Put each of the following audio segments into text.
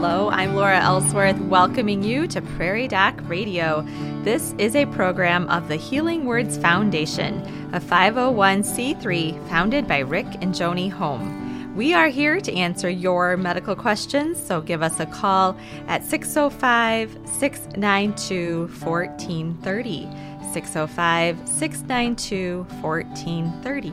Hello, I'm Laura Ellsworth, welcoming you to Prairie Doc Radio. This is a program of the Healing Words Foundation, a 501c3 founded by Rick and Joni Holm. We are here to answer your medical questions, so give us a call at 605 692 1430. 605 692 1430.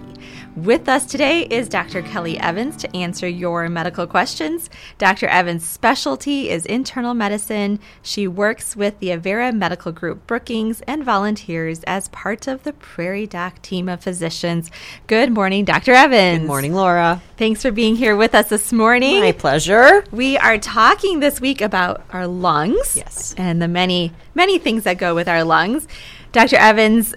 With us today is Dr. Kelly Evans to answer your medical questions. Dr. Evans' specialty is internal medicine. She works with the Avera Medical Group Brookings and volunteers as part of the Prairie Doc team of physicians. Good morning, Dr. Evans. Good morning, Laura. Thanks for being here with us this morning. My pleasure. We are talking this week about our lungs. Yes. And the many, many things that go with our lungs. Dr. Evans,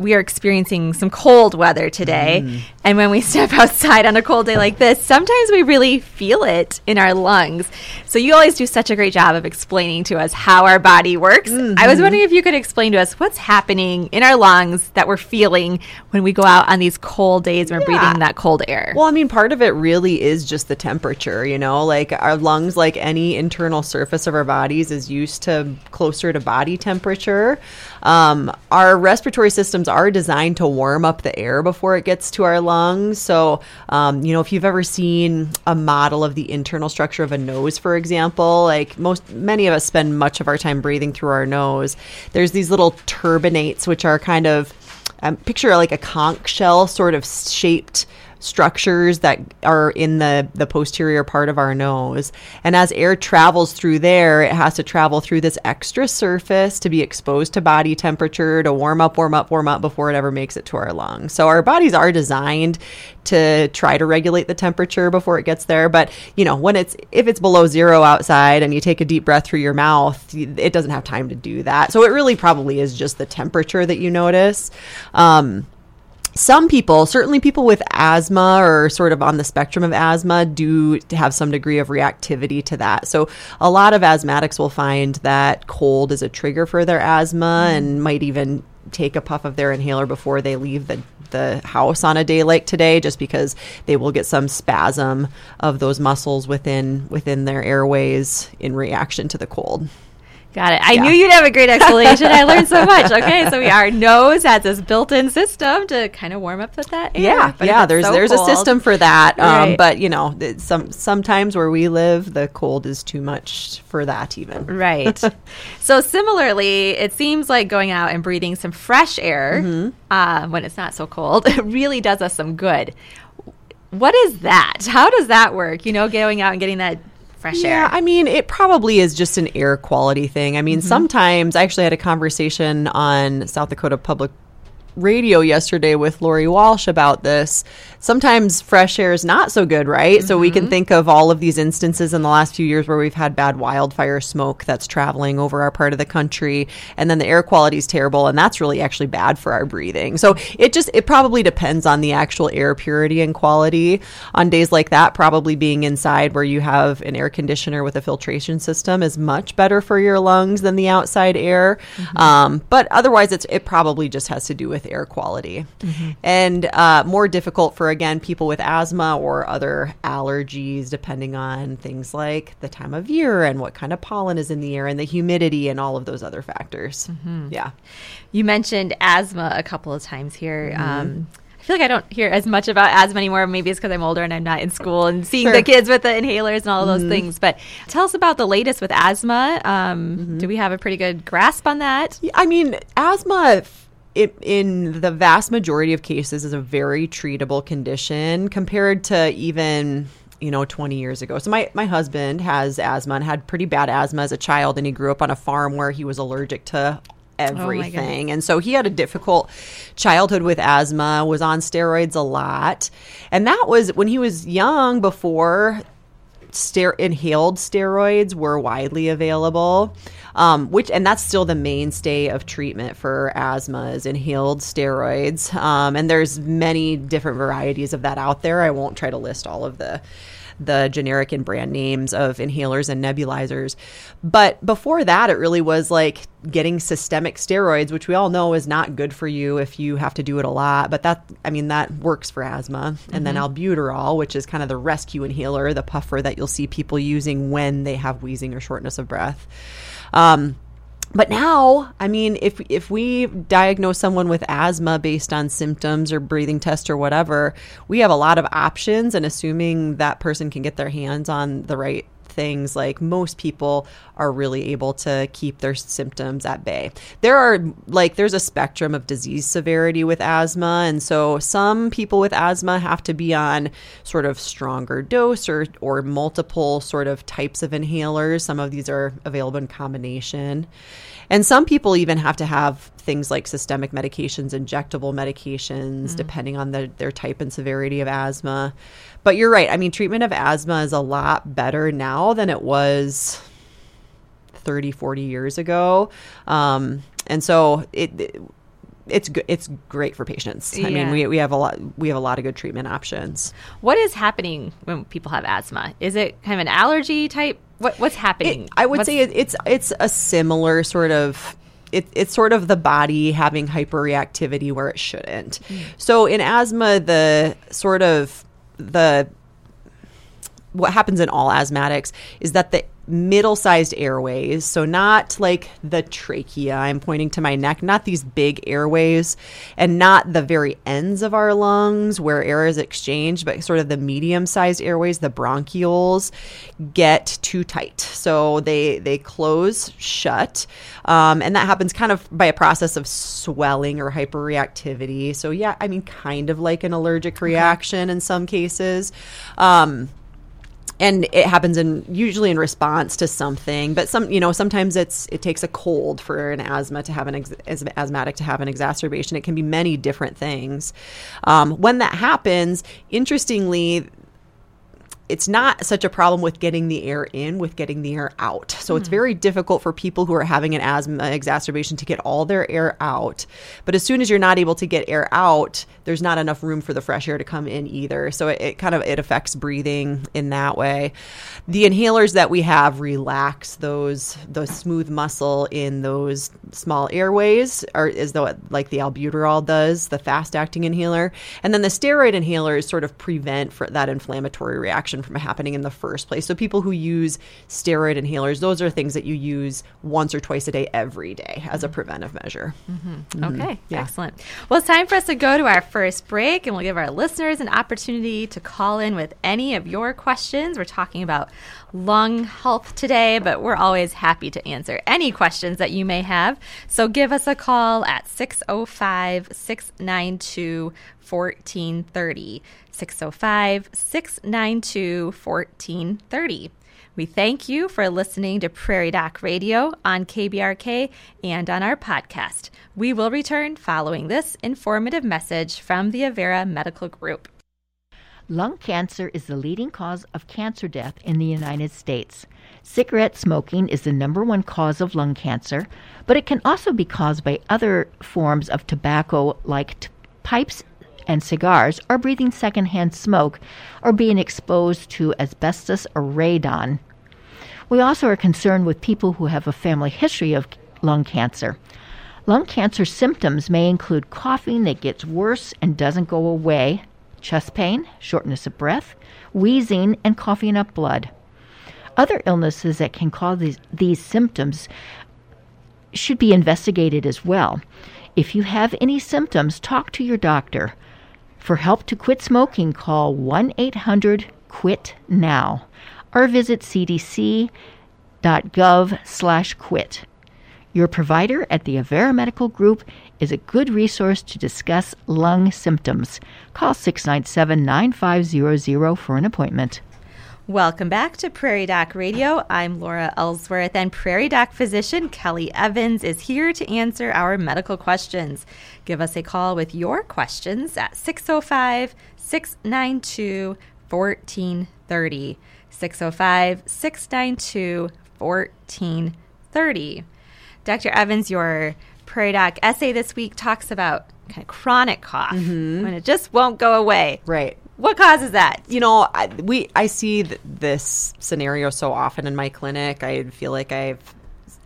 we are experiencing some cold weather today. Mm. And when we step outside on a cold day like this, sometimes we really feel it in our lungs. So you always do such a great job of explaining to us how our body works. Mm-hmm. I was mm-hmm. wondering if you could explain to us what's happening in our lungs that we're feeling when we go out on these cold days and we're breathing that cold air. Well, I mean, part of it really is just the temperature, you know, like our lungs, like any internal surface of our bodies, is used to closer to body temperature. Um, our respiratory systems are designed to warm up the air before it gets to our lungs. So, um, you know, if you've ever seen a model of the internal structure of a nose, for example, like most, many of us spend much of our time breathing through our nose. There's these little turbinates, which are kind of um, picture like a conch shell sort of shaped structures that are in the, the posterior part of our nose. And as air travels through there, it has to travel through this extra surface to be exposed to body temperature, to warm up, warm up, warm up before it ever makes it to our lungs. So our bodies are designed to try to regulate the temperature before it gets there. But, you know, when it's, if it's below zero outside and you take a deep breath through your mouth, it doesn't have time to do that. So it really probably is just the temperature that you notice. Um, some people, certainly people with asthma or sort of on the spectrum of asthma, do have some degree of reactivity to that. So, a lot of asthmatics will find that cold is a trigger for their asthma mm. and might even take a puff of their inhaler before they leave the the house on a day like today just because they will get some spasm of those muscles within within their airways in reaction to the cold. Got it. I yeah. knew you'd have a great explanation. I learned so much. Okay, so we, our nose has this built-in system to kind of warm up with that air. Yeah, yeah. There's so there's cold, a system for that. Um, right. But you know, some sometimes where we live, the cold is too much for that even. Right. so similarly, it seems like going out and breathing some fresh air mm-hmm. uh, when it's not so cold really does us some good. What is that? How does that work? You know, going out and getting that fresh yeah, air. Yeah, I mean, it probably is just an air quality thing. I mean, mm-hmm. sometimes I actually had a conversation on South Dakota Public radio yesterday with Lori Walsh about this. Sometimes fresh air is not so good, right? Mm-hmm. So we can mm-hmm. think of all of these instances in the last few years where we've had bad wildfire smoke that's traveling over our part of the country and then the air quality is terrible and that's really actually bad for our breathing. So it just it probably depends on the actual air purity and quality. On days like that, probably being inside where you have an air conditioner with a filtration system is much better for your lungs than the outside air. Mm-hmm. Um, but otherwise it's it probably just has to do with air quality. Mm-hmm. And uh, more difficult for, again, people with asthma or other allergies, depending on things like the time of year and what kind of pollen is in the air and the humidity and all of those other factors. Mm-hmm. Yeah. You mentioned asthma a couple of times here. Mm-hmm. Um, I feel like I don't hear as much about asthma anymore. Maybe it's because I'm older and I'm not in school and seeing sure. the kids with the inhalers and all of those mm-hmm. things. But tell us about the latest with asthma. Um, mm-hmm. Do we have a pretty good grasp on that? I mean, asthma it, in the vast majority of cases is a very treatable condition compared to even you know 20 years ago so my, my husband has asthma and had pretty bad asthma as a child and he grew up on a farm where he was allergic to oh everything. Oh and so he had a difficult childhood with asthma, was on steroids a lot. And that was when he was young before ster- inhaled steroids were widely available, um, which and that's still the mainstay of treatment for asthma is inhaled steroids. Um, and there's many different varieties of that out there. I won't try to list all of the the generic and brand names of inhalers and nebulizers. But before that, it really was like getting systemic steroids, which we all know is not good for you if you have to do it a lot. But that, I mean, that works for asthma. And then albuterol, which is kind of the rescue inhaler, the puffer that you'll see people using when they have wheezing or shortness of breath. Um, but now, I mean, if if we diagnose someone with asthma based on symptoms or breathing test or whatever, we have a lot of options. And assuming that person can get their hands on the right things, like most people are really able to keep their symptoms at bay. There are like there's a spectrum of disease severity with asthma, and so some people with asthma have to be on sort of stronger dose or or multiple sort of types of inhalers. Some of these are available in combination. And some people even have to have things like systemic medications, injectable medications, depending on the, their type and severity of asthma. But you're right. I mean, treatment of asthma is a lot better now than it was 30, 40 years ago. Um, and so it, it it's good. It's great for patients. I mean, we, we have a lot. We have a lot of good treatment options. What is happening when people have asthma? Is it kind of an allergy type? What, what's happening? It- I would What's- say it, it's it's a similar sort of. It, it's sort of the body having hyperreactivity where it shouldn't. Hmm. So in asthma, the sort of the what happens in all asthmatics is that the middle-sized airways so not like the trachea i'm pointing to my neck not these big airways and not the very ends of our lungs where air is exchanged but sort of the medium-sized airways the bronchioles get too tight. So they they close shut um, and that happens kind of by a process of swelling or hyperreactivity. So yeah i mean kind of like an allergic reaction in some cases. Um, and it happens in usually in response to something but some you know sometimes it's it takes a cold for an asthma to have an ex- as- asthmatic to have an exacerbation. It can be many different things. Um, when that happens interestingly it's not such a problem with getting the air in with getting the air out. So it's hmm. very difficult for people who are having an asthma exacerbation to get all their air out. But as soon as you're not able to get air out there's not enough room for the fresh air to come in either. So it, it kind of it affects breathing in that way. The inhalers that we have relax those the smooth muscle in those small airways or as though it, like the albuterol does the fast acting inhaler. And then the steroid inhalers sort of prevent for that inflammatory reaction from happening in the first place so people who use steroid inhalers those are things that you use once or twice a day every day as a mm-hmm. preventive measure mm-hmm. Mm-hmm. Okay, Yeah. excellent. Well, it's time for us to go to our first break, and we'll give our listeners an opportunity to call in with any of your questions. We're talking about lung health today, but we're always happy to answer any questions that you may have. So give us a call at 605 692 1430. 605 692 1430. We thank you for listening to Prairie Doc Radio on KBRK and on our podcast. We will return following this informative message from the Avera Medical Group. Lung cancer is the leading cause of cancer death in the United States. Cigarette smoking is the number one cause of lung cancer, but it can also be caused by other forms of tobacco like t- pipes and cigars, or breathing secondhand smoke, or being exposed to asbestos or radon. We also are concerned with people who have a family history of lung cancer. Lung cancer symptoms may include coughing that gets worse and doesn't go away, chest pain, shortness of breath, wheezing, and coughing up blood. Other illnesses that can cause these, these symptoms should be investigated as well. If you have any symptoms, talk to your doctor. For help to quit smoking, call 1 800 QUIT NOW or visit cdc.gov slash quit. Your provider at the Avera Medical Group is a good resource to discuss lung symptoms. Call 697 9500 for an appointment. Welcome back to Prairie Doc Radio. I'm Laura Ellsworth, and Prairie Doc physician Kelly Evans is here to answer our medical questions. Give us a call with your questions at 605 692 1430. 605 692 1430. Dr. Evans, your Prairie Doc essay this week talks about kind of chronic cough mm-hmm. when it just won't go away. right What causes that? you know I, we i see th- this scenario so often in my clinic i feel like i've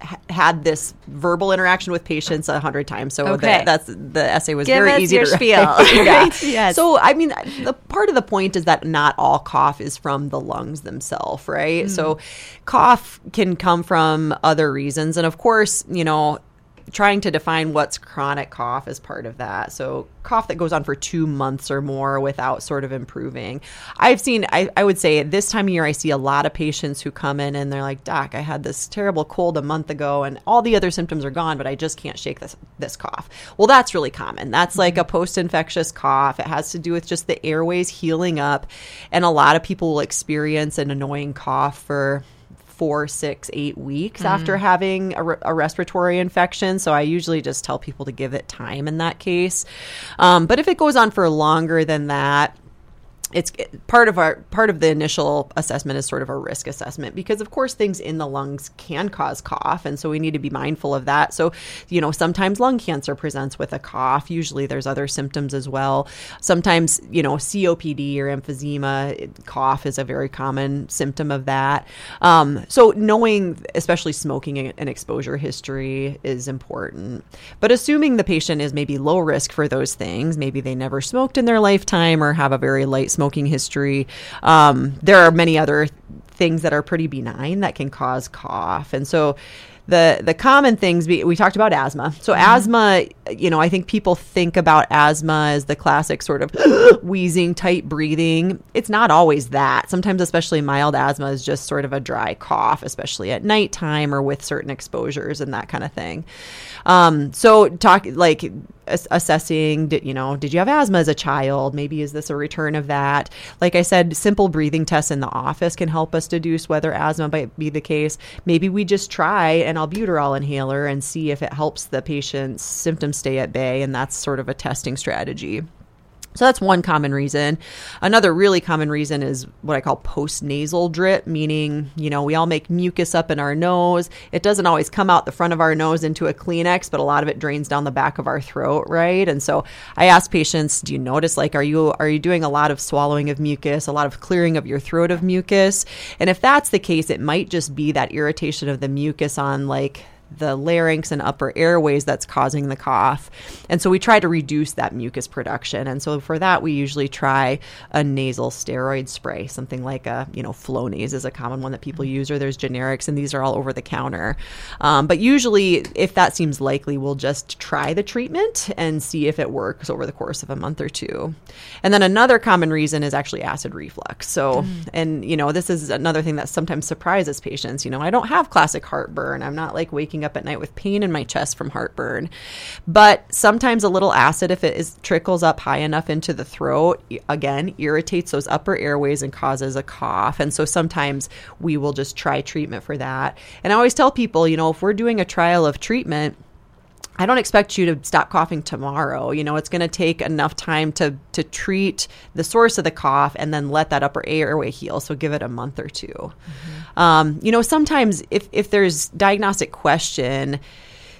ha- had this verbal interaction with patients a hundred times. So Okay. the, that's the essay was Give very easy to spiel. write. yeah. Yes. So I mean, the part of the point is that not all cough is from the lungs themselves, right? So hmm. cough can come from other reasons, and of course, you know. Trying to define what's chronic cough is part of that. So, cough that goes on for two months or more without sort of improving. I've seen, I, I would say at this time of year, I see a lot of patients who come in and they're like, Doc, I had this terrible cold a month ago and all the other symptoms are gone, but I just can't shake this, this cough. Well, that's really common. That's like a mm-hmm. post infectious cough. It has to do with just the airways healing up. And a lot of people will experience an annoying cough for four, six, eight weeks after having a, re- a respiratory infection. So I usually just tell people to give it time in that case. Um, but if it goes on for longer than that, it's part of our part of the initial assessment is sort of a risk assessment because of course things in the lungs can cause cough and so we need to be mindful of that. So you know sometimes lung cancer presents with a cough. Usually there's other symptoms as well. Sometimes you know copd or emphysema cough is a very common symptom of that. Um, so knowing especially smoking and exposure history is important. But assuming the patient is maybe low risk for those things maybe they never smoked in their lifetime or have a very light smoking history. Um, there are many other things that are pretty benign that can cause cough. And so the the common things we, we talked about asthma. So asthma you know i think people think about asthma as the classic sort of wheezing tight breathing. It's not always that. Sometimes especially mild asthma is just sort of a dry cough especially at nighttime or with certain exposures and that kind of thing. Um, so talk like ass- assessing did you know did you have asthma as a child? Maybe is this a return of that? Like i said simple breathing tests in the office can help us deduce whether asthma might be the case. Maybe we just try an albuterol inhaler and see if it helps the patient's symptoms stay at bay and that's sort of a testing strategy so that's one common reason. Another really common reason is what I call post nasal drip, meaning, you know, we all make mucus up in our nose. It doesn't always come out the front of our nose into a Kleenex, but a lot of it drains down the back of our throat, right? And so I ask patients, do you notice like are you are you doing a lot of swallowing of mucus, a lot of clearing of your throat of mucus? And if that's the case, it might just be that irritation of the mucus on like the larynx and upper airways that's causing the cough. And so we try to reduce that mucus production. And so for that, we usually try a nasal steroid spray, something like a, you know, Flonase is a common one that people use, or there's generics, and these are all over the counter. Um, but usually, if that seems likely, we'll just try the treatment and see if it works over the course of a month or two. And then another common reason is actually acid reflux. So, and, you know, this is another thing that sometimes surprises patients. You know, I don't have classic heartburn. I'm not like waking up at night with pain in my chest from heartburn. But sometimes a little acid, if it is trickles up high enough into the throat, again, irritates those upper airways and causes a cough. And so sometimes we will just try treatment for that. And I always tell people, you know, if we're doing a trial of treatment, I don't expect you to stop coughing tomorrow. You know, it's going to take enough time to to treat the source of the cough and then let that upper airway heal. So give it a month or 2 mm-hmm. Um, you know, sometimes if if there's diagnostic question,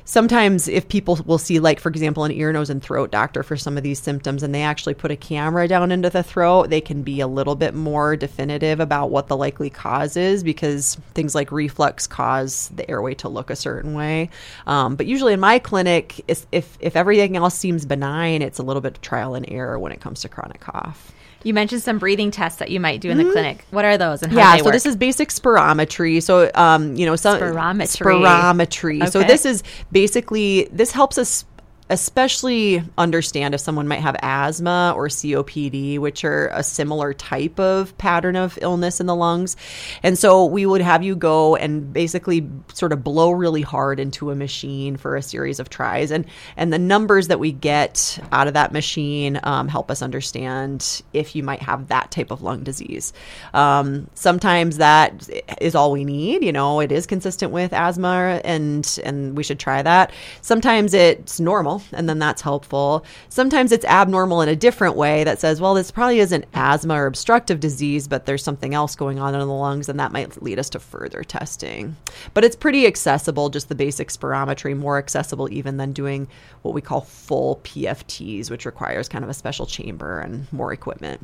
sometimes if people will see like for example an ear nose and throat doctor for some of these symptoms and they actually put a camera down into the throat they can be a little bit more definitive about what the likely cause is because things like reflux cause the airway to look a certain way. Um, but usually in my clinic if, if if everything else seems benign it's a little bit of trial and error when it comes to chronic cough You mentioned some breathing tests that you might do in the clinic. What are those and how Mm-hmm. yeah, so work? this is basic spirometry. So, um, you know, some Spirometry. spirometry. So this is basically this helps us especially understand if someone might have asthma or COPD, which are a similar type of pattern of illness in the lungs. And so we would have you go and basically sort of blow really hard into a machine for a series of tries. And, and the numbers that we get out of that machine um, help us understand if you might have that type of lung disease. Um, sometimes that is all we need. You know, it is consistent with asthma and, and we should try that. Sometimes it's normal and then that's helpful. Sometimes it's abnormal in a different way that says, well, this probably isn't asthma or obstructive disease, but there's something else going on in the lungs, and that might lead us to further testing. But it's pretty accessible, just the basic spirometry, more accessible even than doing what we call full PFTs, which requires kind of a special chamber and more equipment.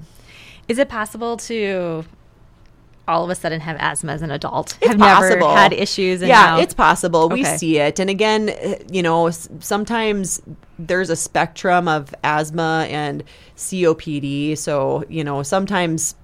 Is it possible to all of a sudden have asthma as an adult. It's have possible. never had issues. And yeah, now- it's possible. We Okay. see it. And again, eh, you know, sometimes there's a spectrum of asthma and COPD. So, you know, sometimes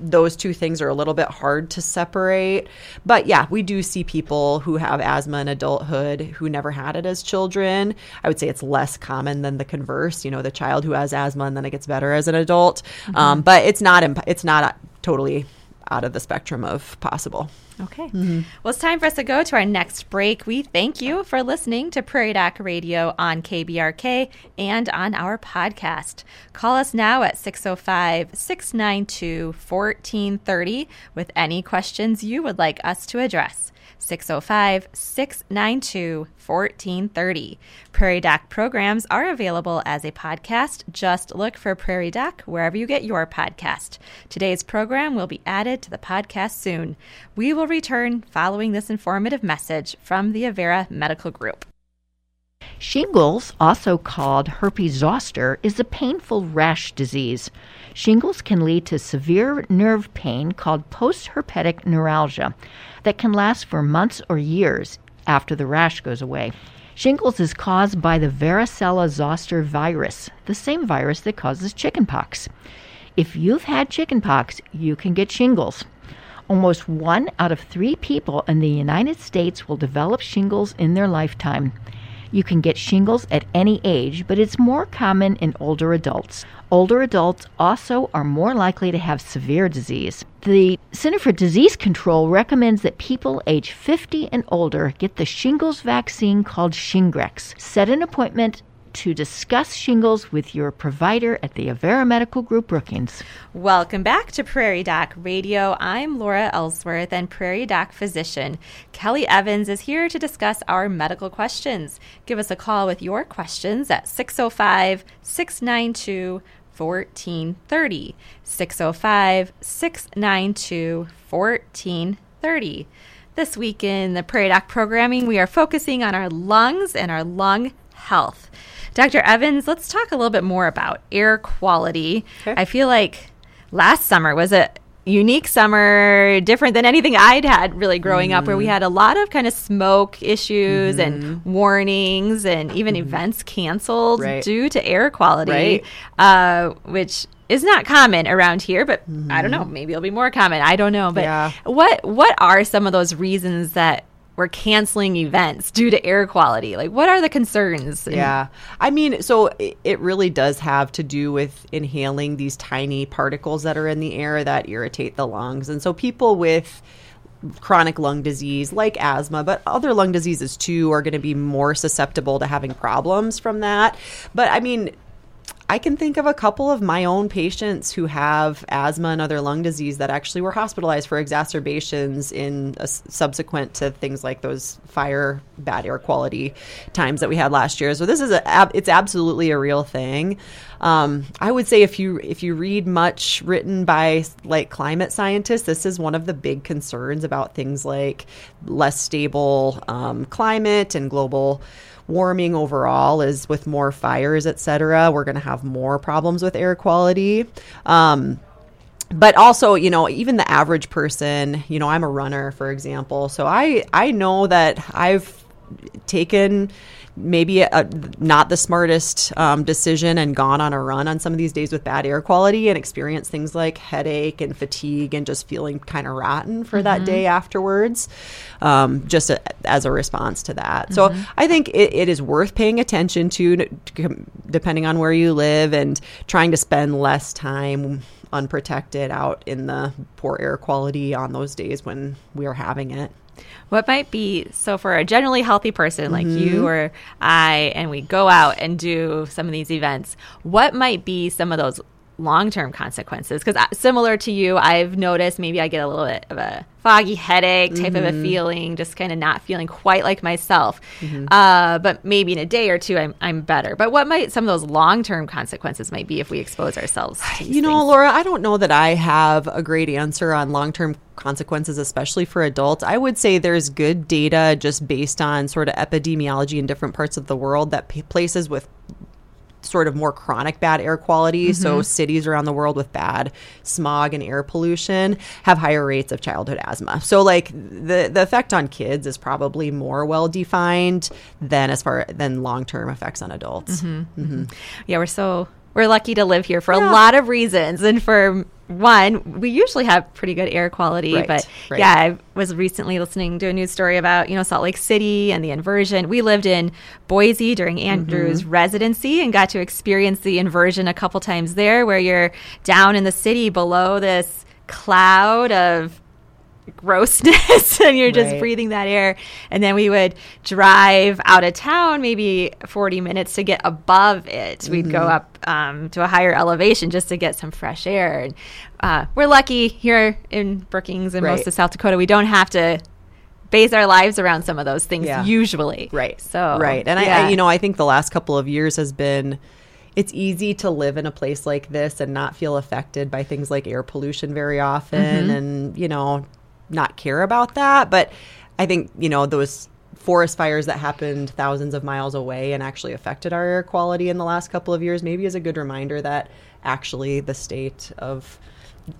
those two things are a little bit hard to separate. But yeah, we do see people who have asthma in adulthood who never had it as children. I would say it's less common than the converse, you know, the child who has asthma and then it gets better as an adult. Um, but it's not imp- it's not totally out of the spectrum of possible. Okay. Mm-hmm. Well, it's time for us to go to our next break. We thank you for listening to Prairie Doc Radio on KBRK and on our podcast. Call us now at 605 692 1430 with any questions you would like us to address. 605 692 1430. Prairie Doc programs are available as a podcast. Just look for Prairie Doc wherever you get your podcast. Today's program will be added to the podcast soon. We will return following this informative message from the Avera Medical Group. Shingles, also called herpes zoster, is a painful rash disease. Shingles can lead to severe nerve pain called postherpetic neuralgia that can last for months or years after the rash goes away. Shingles is caused by the varicella zoster virus, the same virus that causes chickenpox. If you've had chickenpox, you can get shingles. Almost one out of three people in the United States will develop shingles in their lifetime. You can get shingles at any age, but it's more common in older adults. Older adults also are more likely to have severe disease. The Center for Disease Control recommends that people age 50 and older get the shingles vaccine called Shingrix. Set an appointment to discuss shingles with your provider at the Avera Medical Group Brookings. Welcome back to Prairie Doc Radio. I'm Laura Ellsworth and Prairie Doc physician Kelly Evans is here to discuss our medical questions. Give us a call with your questions at 605 692 1430. 605 692 1430. This week in the Prairie Doc programming, we are focusing on our lungs and our lung health. Dr. Evans, let's talk a little bit more about air quality. Okay. I feel like last summer was a unique summer, different than anything I'd had really growing up, where we mm-hmm. had a lot of kind of smoke issues and mm-hmm. warnings and even mm-hmm. events canceled Right. due to air quality, Right. uh, which is not common around here, but I don't know, maybe it'll be more common. I don't know. But Yeah. what what are some of those reasons that we're canceling events due to air quality? Like what are the concerns? Yeah. I mean, so it, really does have to do with inhaling these tiny particles that are in the air that irritate the lungs. And so people with chronic lung disease like asthma, but other lung diseases too are going to be more susceptible to having problems from that. But I mean, I can think of a couple of my own patients who have asthma and other lung disease that actually were hospitalized for exacerbations in a, subsequent to things like those fire bad air quality times that we had last year. So this is a it's absolutely a real thing. Um, I would say if you if you read much written by like climate scientists, this is one of the big concerns about things like less stable um, climate and global warming overall is with more fires, et cetera. We're going to have more problems with air quality. Um, but also, you know, even the average person, you know, I'm a runner, for example. So I, I know that I've taken maybe a, not the smartest um, decision and gone on a run on some of these days with bad air quality and experienced things like headache and fatigue and just feeling kind of rotten for that day afterwards, um, just a, as a response to that. So I think it, it is worth paying attention to, to, depending on where you live, and trying to spend less time unprotected out in the poor air quality on those days when we are having it. What might be so for a generally healthy person like Mm-hmm. you or I, and we go out and do some of these events, what might be some of those long term consequences? Because similar to you, I've noticed maybe I get a little bit of a foggy headache type of a Mm-hmm. feeling, just kind of not feeling quite like myself. Uh, but maybe in a day or two, I'm, I'm better. But what might some of those long term consequences might be if we expose ourselves You know, things? Laura, I don't know that I have a great answer on long term consequences, especially for adults. I would say there's good data just based on sort of epidemiology in different parts of the world that p- places with sort of more chronic bad air quality. So mm-hmm. cities around the world with bad smog and air pollution have higher rates of childhood asthma. So like the the effect on kids is probably more well defined than as far than long term effects on adults. Mm-hmm. Mm-hmm. Yeah, we're so we're lucky to live here for a lot of reasons, and for one, we usually have pretty good air quality. Right, but right. yeah, I was recently listening to a news story about you know Salt Lake City and the inversion. We lived in Boise during Andrew's Mm-hmm. residency and got to experience the inversion a couple times there, where you're down in the city below this cloud of grossness and you're just Right. breathing that air and then we would drive out of town maybe 40 minutes to get above it we'd go up um, to a higher elevation just to get some fresh air and uh, we're lucky here in brookings and most of south dakota we don't have to base our lives around some of those things Yeah. usually Right. so right, and I. I, you know, I think the last couple of years has been. It's easy to live in a place like this and not feel affected by things like air pollution very often, Mm-hmm. and you know, not care about that. But I think you know those forest fires that happened thousands of miles away and actually affected our air quality in the last couple of years maybe is a good reminder that actually the state of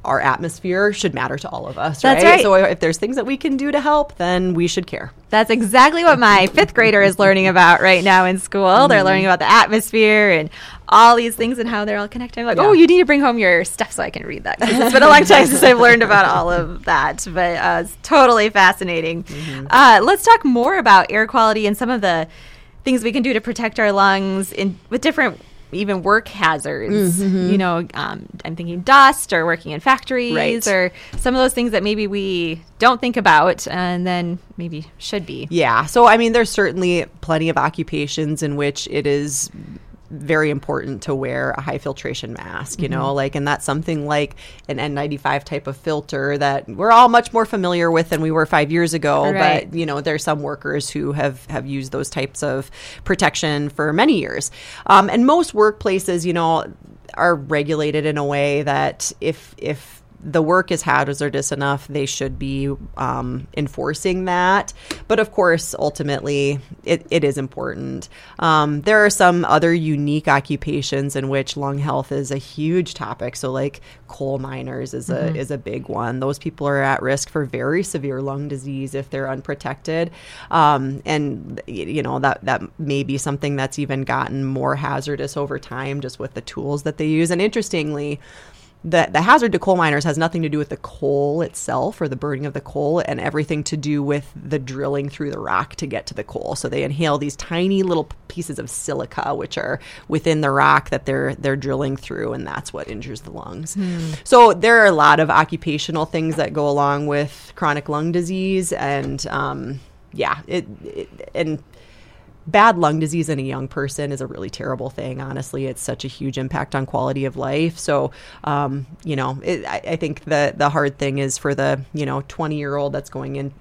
our atmosphere should matter to all of us. That's right. right. So if there's things that we can do to help, then we should care. That's exactly what my fifth grader is learning about right now in school. They're Mm-hmm. learning about the atmosphere and all these things and how they're all connected. I'm like, Yeah. oh, you need to bring home your stuff so I can read that. It's been a long time since I've learned about all of that, but uh, it's totally fascinating. Mm-hmm. Uh, let's talk more about air quality and some of the things we can do to protect our lungs in with different even work hazards. Mm-hmm. You know, um, I'm thinking dust or working in factories Right. or some of those things that maybe we don't think about and then maybe should be. Yeah. So, I mean, there's certainly plenty of occupations in which it is very important to wear a high filtration mask, you know, like, and that's something like an N95 type of filter that we're all much more familiar with than we were five years ago. Right. But, you know, there's some workers who have, have used those types of protection for many years. Um, and most workplaces, you know, are regulated in a way that if, if, the work is hazardous enough, they should be um, enforcing that. But of course, ultimately, it, it is important. Um, there are some other unique occupations in which lung health is a huge topic. So, like coal miners is a is a big one. Those people are at risk for very severe lung disease if they're unprotected, um, and you know that that may be something that's even gotten more hazardous over time, just with the tools that they use. And interestingly the, the hazard to coal miners has nothing to do with the coal itself or the burning of the coal and everything to do with the drilling through the rock to get to the coal. So they inhale these tiny little pieces of silica which are within the rock that they're they're drilling through and that's what injures the lungs. So there are a lot of occupational things that go along with chronic lung disease and um, yeah, it, it and bad lung disease in a young person is a really terrible thing. Honestly, it's such a huge impact on quality of life. So, um, you know, it, I, I think the the hard thing is for the you know twenty year old that's going in.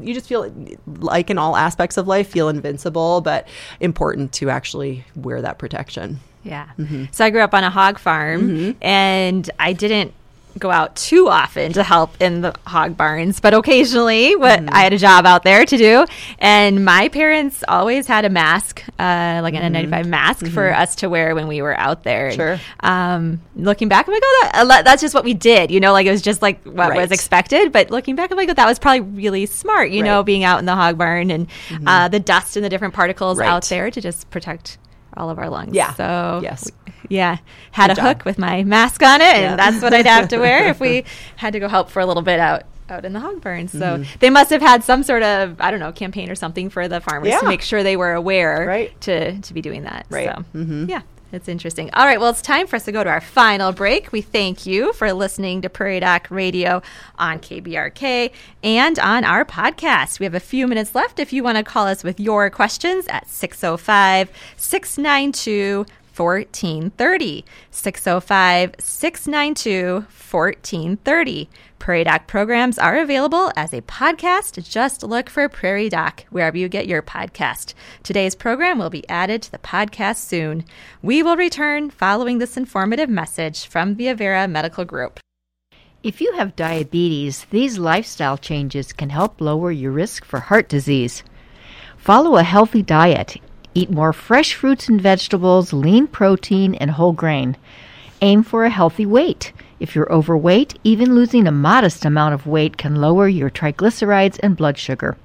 You just feel like in all aspects of life, feel invincible, but important to actually wear that protection. Yeah. Mm-hmm. So I grew up on a hog farm and I didn't go out too often to help in the hog barns, but occasionally what Mm-hmm. I had a job out there to do. And my parents always had a mask, uh, like an N95 mask for us to wear when we were out there. And, Mm-hmm. Sure. um, looking back, I'm like, oh, that, uh, that's just what we did, you know, like it was just like what was expected. But looking back, I'm like, oh, that was probably really smart, you know, Right. Mm-hmm. being out in the hog barn and uh, the dust and the different particles Right. out there to just protect all of our lungs. Yeah. So Yes. yeah, had Good a job. hook with my mask on it, and that's what I'd have to wear if we had to go help for a little bit out out in the hog barn. So Mm-hmm. they must have had some sort of I don't know campaign or something for the farmers Yeah. to make sure they were aware Right. to to be doing that. Right. So Mhm. yeah. It's interesting. All right, well, it's time for us to go to our final break. We thank you for listening to Prairie Doc Radio on KBRK and on our podcast. We have a few minutes left if you want to call us with your questions at 605 692 1430. 605 692 1430. Prairie Doc programs are available as a podcast. Just look for Prairie Doc wherever you get your podcast. Today's program will be added to the podcast soon. We will return following this informative message from the Avera Medical Group. If you have diabetes, these lifestyle changes can help lower your risk for heart disease. Follow a healthy diet. Eat more fresh fruits and vegetables, lean protein, and whole grain. Aim for a healthy weight. If you're overweight, even losing a modest amount of weight can lower your triglycerides and blood sugar.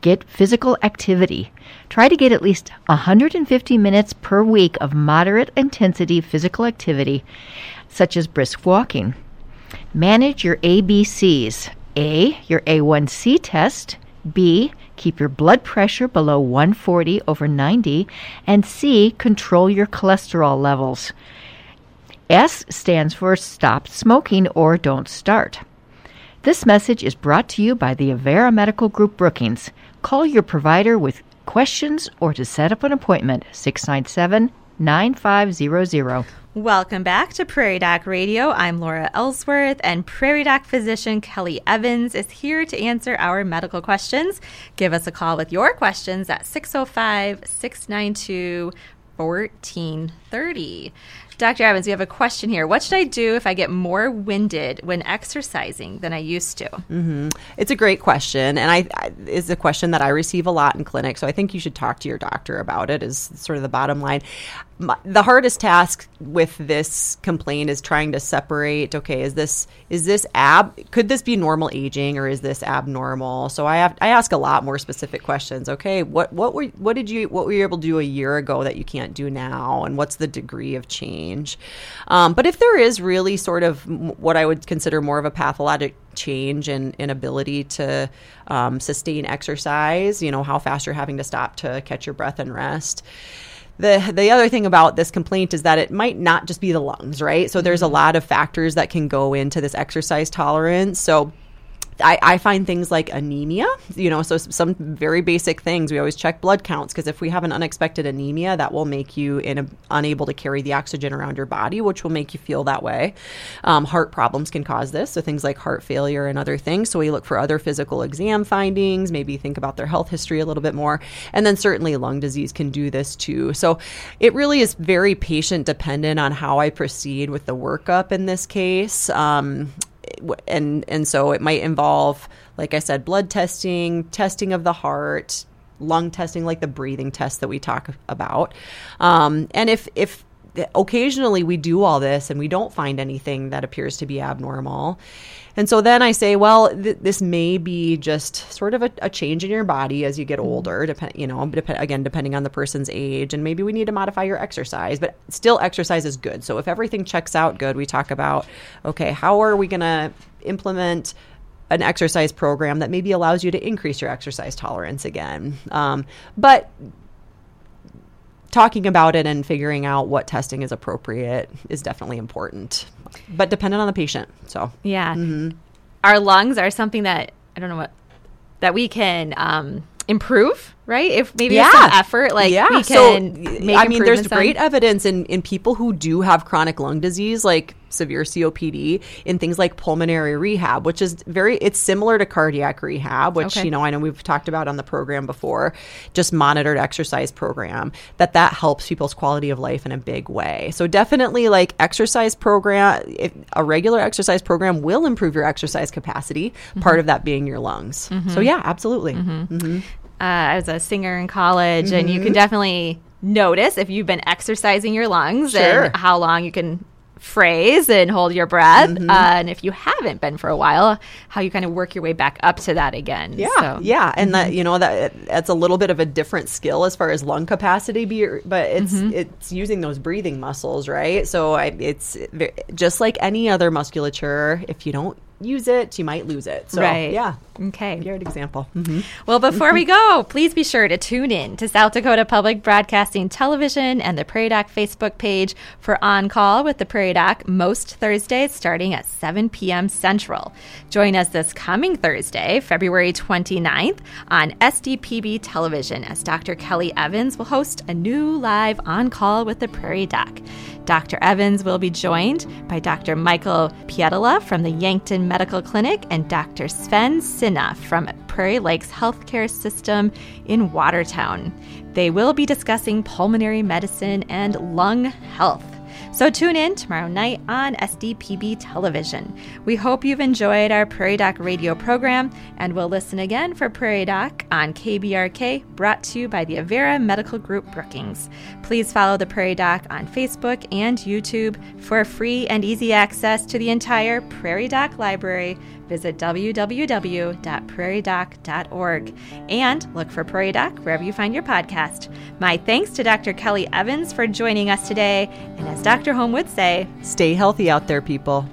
Get physical activity. Try to get at least 150 minutes per week of moderate intensity physical activity, such as brisk walking. Manage your ABCs. A, your A1C test. B, keep your blood pressure below 140 over 90. And C, control your cholesterol levels. S stands for stop smoking or don't start. This message is brought to you by the Avera Medical Group Brookings. Call your provider with questions or to set up an appointment 697 9500. Welcome back to Prairie Doc Radio. I'm Laura Ellsworth, and Prairie Doc physician Kelly Evans is here to answer our medical questions. Give us a call with your questions at 605 692 1430. Dr. Evans, we have a question here. What should I do if I get more winded when exercising than I used to? Mm-hmm. It's a great question, and I, I is a question that I receive a lot in clinic. So I think you should talk to your doctor about it. Is sort of the bottom line my, the hardest task with this complaint is trying to separate okay is this is this ab could this be normal aging or is this abnormal? So i have i ask a lot more specific questions. Okay what what were what did you what were you able to do a year ago that you can't do now? And what's the degree of change? Um, but if there is really sort of what i would consider more of a pathologic change in, in ability to um, sustain exercise you know how fast you're having to stop to catch your breath and rest the the other thing about this complaint is that it might not just be the lungs, right? So there's a mm-hmm. lot of factors that can go into this exercise tolerance. So I, I, find things like anemia, you know, so some very basic things. We always check blood counts because if we have an unexpected anemia, that will make you in unable to carry the oxygen around your body, which will make you feel that way. Um, heart problems can cause this, so things like heart failure and other things. So we look for other physical exam findings, maybe think about their health history a little bit more. And then certainly lung disease can do this too. So it really is very patient dependent on how I proceed with the workup in this case. Um, and and so it might involve like i said blood testing testing of the heart lung testing like the breathing test that we talk about. Um, and if if occasionally we do all this and we don't find anything that appears to be abnormal and so then I say, well, th- this may be just sort of a, a, change in your body as you get mm-hmm. older, depend, you know, dep- again, depending on the person's age, and maybe we need to modify your exercise, but still exercise is good. So if everything checks out good, we talk about, okay, how are we going to implement an exercise program that maybe allows you to increase your exercise tolerance again. Um, but talking about it and figuring out what testing is appropriate is definitely important, but dependent on the patient. So yeah, mm-hmm. our lungs are something that I don't know what that we can um, improve right? If maybe yeah. some effort, like yeah. we can so, I mean, there's great evidence in in people who do have chronic lung disease, like severe COPD, in things like pulmonary rehab, which is very it's similar to cardiac rehab, which okay. you know I know we've talked about on the program before, just monitored exercise program. That that helps people's quality of life in a big way. So definitely, like exercise program, if a regular exercise program will improve your exercise capacity. Mm-hmm. Part of that being your lungs. Mm-hmm. So yeah, absolutely. Mm-hmm. Mm-hmm uh, I was a singer in college, mm-hmm. and you can mm-hmm. definitely notice if you've been exercising your lungs sure. and how long you can phrase and hold your breath. Mm-hmm. Uh, and if you haven't been for a while, how you kind of work your way back up to that again. Yeah, so. yeah, and mm-hmm. that you know that that's a little bit of a different skill as far as lung capacity, but it's mm-hmm. it's using those breathing muscles, right? So I, it's just like any other musculature. If you don't use it, you might lose it. So, right. yeah. Okay. Great example. Mm-hmm. Well, before we go, please be sure to tune in to South Dakota Public Broadcasting Television and the Prairie Doc Facebook page for On Call with the Prairie Doc most Thursdays starting at 7 p.m. Central. Join us this coming Thursday, February 29th, on SDPB Television as Dr. Kelly Evans will host a new live On Call with the Prairie Doc. Dr. Evans will be joined by Dr. Michael Pietola from the Yankton Medical Clinic and Dr. Sven Sinna from Prairie Lakes Healthcare System in Watertown. They will be discussing pulmonary medicine and lung health. So tune in tomorrow night on SDPB television. We hope you've enjoyed our Prairie Doc radio program, and we'll listen again for Prairie Doc on KBRK, brought to you by the Avera Medical Group Brookings. Please follow the Prairie Doc on Facebook and YouTube for free and easy access to the entire Prairie Doc library visit www.prairiedoc.org and look for Prairie Doc wherever you find your podcast. My thanks to Dr. Kelly Evans for joining us today. And as Dr. Holm would say, stay healthy out there, people.